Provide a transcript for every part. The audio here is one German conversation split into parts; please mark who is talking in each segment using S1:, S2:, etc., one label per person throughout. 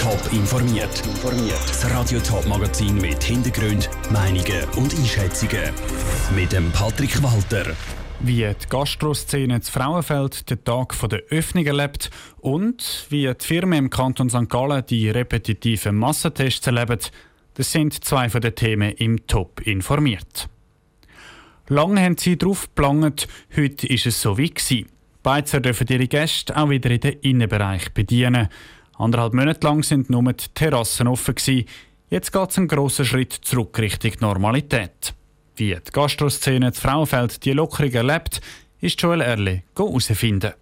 S1: Top informiert. Das Radio Top Magazin mit Hintergrund, Meinungen und Einschätzungen mit dem Patrick Walter.
S2: Wie die Gastroszene zu Frauenfeld den Tag der Öffnung erlebt und wie die Firmen im Kanton St. Gallen die repetitiven Massentests erleben, das sind zwei von den Themen im Top informiert. Lange haben sie darauf geplant, heute ist es so wie. Beizer dürfen ihre Gäste auch wieder in den Innenbereich bedienen. Anderthalb Monate lang sind nur die Terrassen offen gewesen. Jetzt geht es einen grossen Schritt zurück Richtung Normalität. Wie die Gastroszene zu Frauenfeld die Lockerung erlebt, ist Joel Erle herausfinden.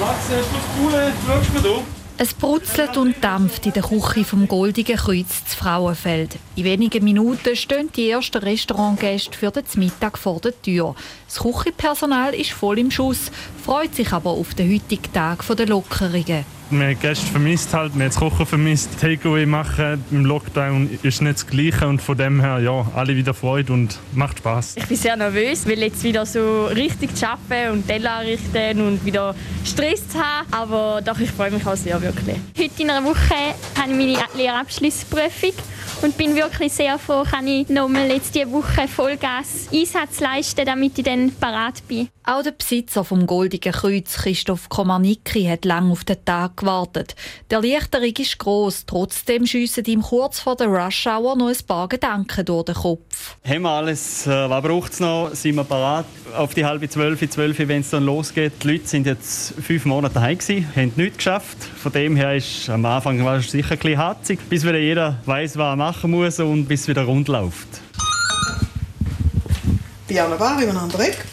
S3: Max, hast du das Coole? Schaust du
S4: es brutzelt und dampft in der Küche vom Goldigen Kreuz zu Frauenfeld. In wenigen Minuten stehen die ersten Restaurantgäste für den Mittag vor der Tür. Das Küchenpersonal ist voll im Schuss, freut sich aber auf den heutigen Tag der Lockerungen.
S5: Wir haben Gäste vermisst, halt. wir haben das Kochen vermisst. Takeaway machen im Lockdown ist nicht das Gleiche und von dem her, ja, alle wieder Freude und macht Spaß.
S6: Ich bin sehr nervös, weil jetzt wieder so richtig arbeiten und Teller anrichten und wieder Stress zu haben. Aber doch, ich freue mich auch sehr wirklich.
S7: Heute in einer Woche habe ich meine Lehrabschlussprüfung und bin wirklich sehr froh, kann ich nochmal jetzt diese Woche Vollgas Einsatz leisten, damit ich dann parat bin.
S4: Auch der Besitzer vom Goldigen Kreuz, Christoph Komanicki, hat lange auf den Tag gewartet. Die Erleichterung ist gross. Trotzdem schiessen ihm kurz vor der Rush Hour noch ein paar Gedanken durch den Kopf.
S8: Haben wir alles? Äh, was braucht es noch? Sind wir parat? Auf die halbe zwölf, zwölf, wenn es dann losgeht. Die Leute sind jetzt fünf Monate daheim gewesen, haben nichts geschafft. Von dem her ist am Anfang war es sicher ein bisschen hatzig, bis wieder jeder weiß, was er machen muss und bis es wieder rund läuft.
S9: Diana Bar, übereinander Eck.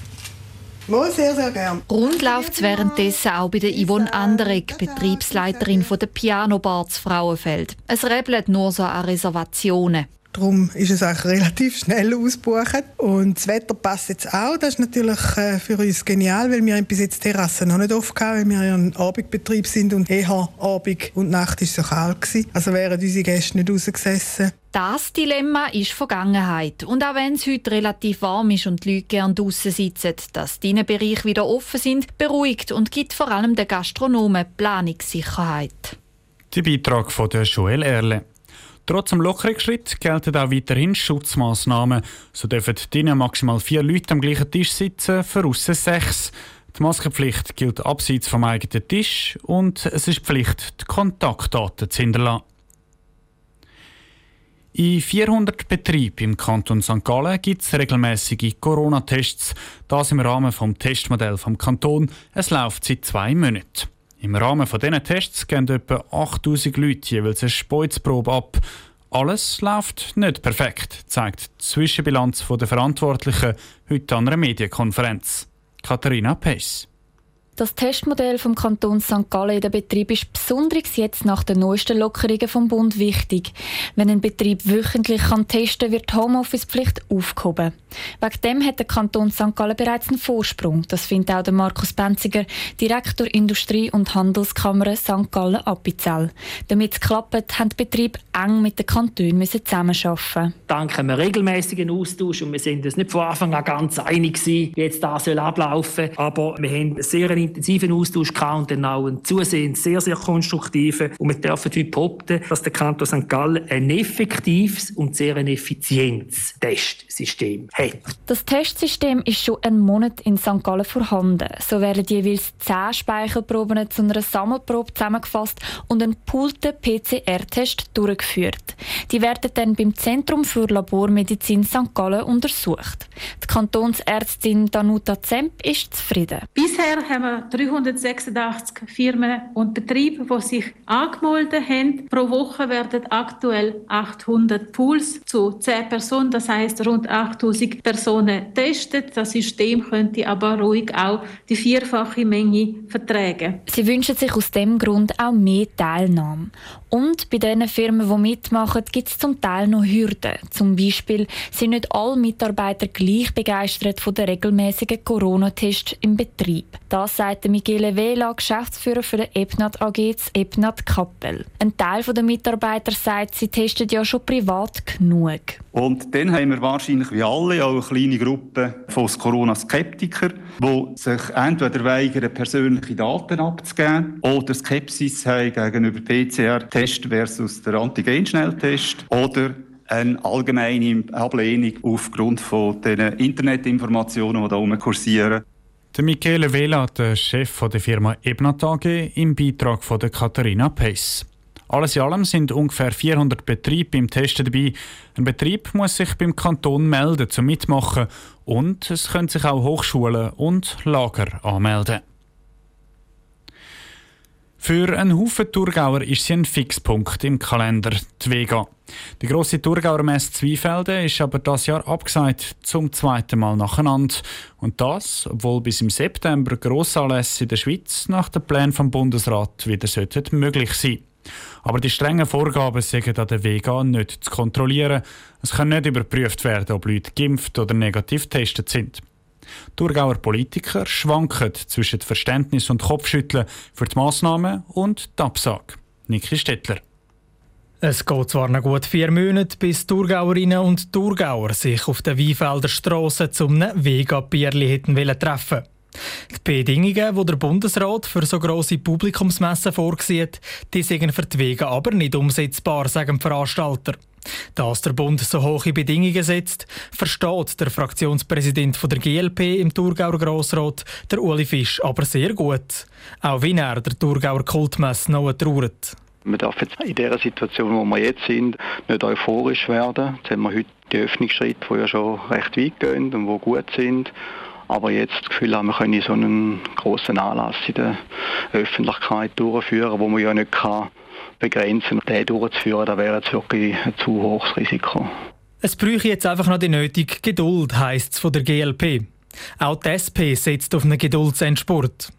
S9: Mal sehr, sehr gern.
S4: Rund läuft es währenddessen auch bei der Yvonne Anderegg, Betriebsleiterin von der Piano Bar Frauenfeld. Es rebelt nur so an Reservationen.
S9: Darum ist es auch relativ schnell ausbuchen. Und das Wetter passt jetzt auch. Das ist natürlich äh, für uns genial, weil wir bis jetzt Terrassen noch nicht offen hatten, weil wir ja ein Abendbetrieb sind und eher Abend und Nacht ist so kalt gewesen. Also wären unsere Gäste nicht rausgesessen.
S4: Das Dilemma ist Vergangenheit. Und auch wenn es heute relativ warm ist und die Leute gerne draussen sitzen, dass die Bereiche wieder offen sind, beruhigt und gibt vor allem den Gastronomen Planungssicherheit.
S2: Der Beitrag von der Joel Erle. Trotz dem Lockerungsschritt gelten auch weiterhin Schutzmaßnahmen. So dürfen drinnen maximal vier Leute am gleichen Tisch sitzen, für aussen sechs. Die Maskenpflicht gilt abseits vom eigenen Tisch und es ist Pflicht, die Kontaktdaten zu hinterlassen. In 400 Betrieben im Kanton St. Gallen gibt es regelmäßige Corona-Tests. Das im Rahmen des Testmodells vom Kanton. Es läuft seit zwei Monaten. Im Rahmen von diesen Tests gehen etwa 8000 Leute jeweils eine Speuzprobe ab. Alles läuft nicht perfekt, zeigt die Zwischenbilanz der Verantwortlichen heute an einer Medienkonferenz. Katharina Pace.
S10: Das Testmodell vom Kanton St. Gallen in der Betrieb ist besonders jetzt nach den neuesten Lockerungen vom Bund wichtig. Wenn ein Betrieb wöchentlich kann testen wird die Homeoffice-Pflicht aufgehoben. Wegen dem hat der Kanton St. Gallen bereits einen Vorsprung. Das findet auch der Markus Benziger, Direktor Industrie- und Handelskammer St. Gallen-Appenzell. Damit es klappt, haben die Betriebe eng mit den Kantonen zusammenarbeiten
S11: Dank einem regelmäßigen Austausch und wir sind uns nicht von Anfang an ganz einig wie jetzt das ablaufen soll, aber wir haben sehr intensiven Austausch gehabt und dann auch einen zusehends sehr, sehr konstruktiven. Und wir dürfen heute behaupten, dass der Kanton St. Gallen ein effektives und sehr ein effizientes Testsystem hat.
S10: Das Testsystem ist schon einen Monat in St. Gallen vorhanden. So werden jeweils zehn Speichelproben zu einer Sammelprobe zusammengefasst und ein poolter PCR-Test durchgeführt. Die werden dann beim Zentrum für Labormedizin St. Gallen untersucht. Die Kantonsärztin Danuta Zemp ist zufrieden.
S12: Bisher haben wir 386 Firmen und Betriebe, die sich angemeldet haben. Pro Woche werden aktuell 800 Pools zu 10 Personen, das heißt rund 8000 Personen testet. Das System könnte aber ruhig auch die vierfache Menge vertragen.
S10: Sie wünschen sich aus dem Grund auch mehr Teilnahme. Und bei den Firmen, die mitmachen, gibt es zum Teil noch Hürden. Zum Beispiel sind nicht alle Mitarbeiter gleich begeistert von den regelmäßigen Corona-Tests im Betrieb. Das sagt Michele Vela, Geschäftsführer für die Epnat AG zu Epnat Kappel. Ein Teil der Mitarbeiter sagt, sie testen ja schon privat genug.
S13: Und dann haben wir wahrscheinlich wie alle auch eine kleine Gruppe von Corona-Skeptikern, die sich entweder weigern, persönliche Daten abzugeben oder Skepsis haben gegenüber PCR-Test versus der Antigen-Schnelltest oder eine allgemeine Ablehnung aufgrund von den Internetinformationen, die da kursieren.
S2: Der Michele Vela, der Chef der Firma Ebnat AG, im Beitrag von Katharina Pace. Alles in allem sind ungefähr 400 Betriebe beim Testen dabei. Ein Betrieb muss sich beim Kanton melden zum Mitmachen und es können sich auch Hochschulen und Lager anmelden. Für einen Haufen Thurgauer ist sie ein Fixpunkt im Kalender, die Vega. Die grosse Thurgauer Messe Zweifelden ist aber das Jahr abgesagt, zum zweiten Mal nacheinander. Und das, obwohl bis im September Grossanlässe in der Schweiz nach dem Plan vom Bundesrat wieder möglich sein aber die strengen Vorgaben sind an der Vega nicht zu kontrollieren. Es kann nicht überprüft werden, ob Leute geimpft oder negativ getestet sind. Thurgauer Politiker schwanken zwischen Verständnis und Kopfschütteln für die Massnahmen und die Absage. Niki Stettler.
S14: Es geht zwar noch gut vier Monate, bis Thurgauerinnen und Thurgauer sich auf der Weinfelder Strasse zum Vega-Bierli hätten treffen die Bedingungen, die der Bundesrat für so grosse Publikumsmessen vorsieht, die sind für die Wege aber nicht umsetzbar, sagen die Veranstalter. Dass der Bund so hohe Bedingungen setzt, versteht der Fraktionspräsident der GLP im Thurgauer Grossrat, der Uli Fisch, aber sehr gut. Auch wenn er der Thurgauer Kultmesse noch trauert.
S15: Man darf jetzt in der Situation, wo wir jetzt sind, nicht euphorisch werden. Jetzt haben wir heute die Öffnungsschritte, die ja schon recht weit gehen und die gut sind aber jetzt das Gefühl haben, wir können so einen großen Anlass in der Öffentlichkeit durchführen, wo man ja nicht kann begrenzen kann. Den durchzuführen, da wäre jetzt wirklich ein zu hohes Risiko.
S14: Es bräuchte jetzt einfach noch die nötige Geduld, heisst es von der GLP. Auch die SP setzt auf einen Geduldsendspurt.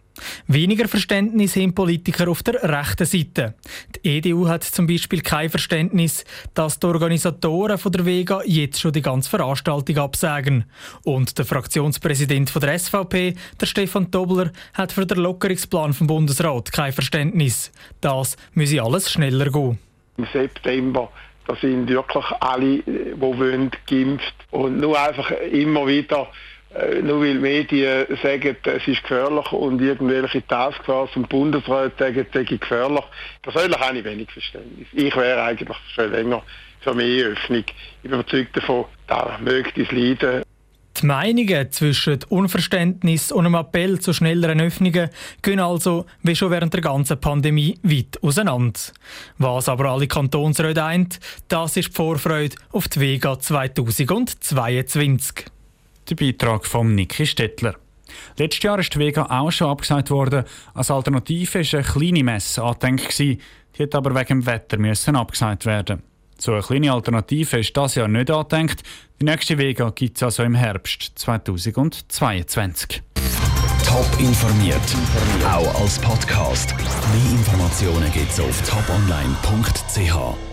S14: Weniger Verständnis haben Politiker auf der rechten Seite. Die EDU hat zum Beispiel kein Verständnis, dass die Organisatoren von der Vega jetzt schon die ganze Veranstaltung absagen. Und der Fraktionspräsident der SVP, der Stefan Tobler, hat für den Lockerungsplan vom Bundesrat kein Verständnis. Das müsse alles schneller gehen.
S16: Im September da sind wirklich alle, die wollen, geimpft. Und nur einfach immer wieder nur weil Medien sagen, es ist gefährlich und irgendwelche Taskforce und Bundesrat sagen, es sei gefährlich. Persönlich habe ich wenig Verständnis. Ich wäre eigentlich schon länger für mehr Öffnung. Ich bin überzeugt davon, da möchte es leiden.
S14: Die Meinungen zwischen Unverständnis und einem Appell zu schnelleren Öffnungen gehen also, wie schon während der ganzen Pandemie, weit auseinander. Was aber alle Kantonsräte eint, das ist die Vorfreude auf die Vega 2022.
S2: Der Beitrag von Niki Stettler. Letztes Jahr ist die Vega auch schon abgesagt worden. Als Alternative war eine kleine Messe angedenkt. Die hätte aber wegen dem Wetter müssen abgesagt werden. So eine kleine Alternative ist das Jahr nicht angedenkt. Die nächste Vega gibt es also im Herbst 2022.
S1: Top informiert, auch als Podcast. Mehr Informationen gibt es auf toponline.ch.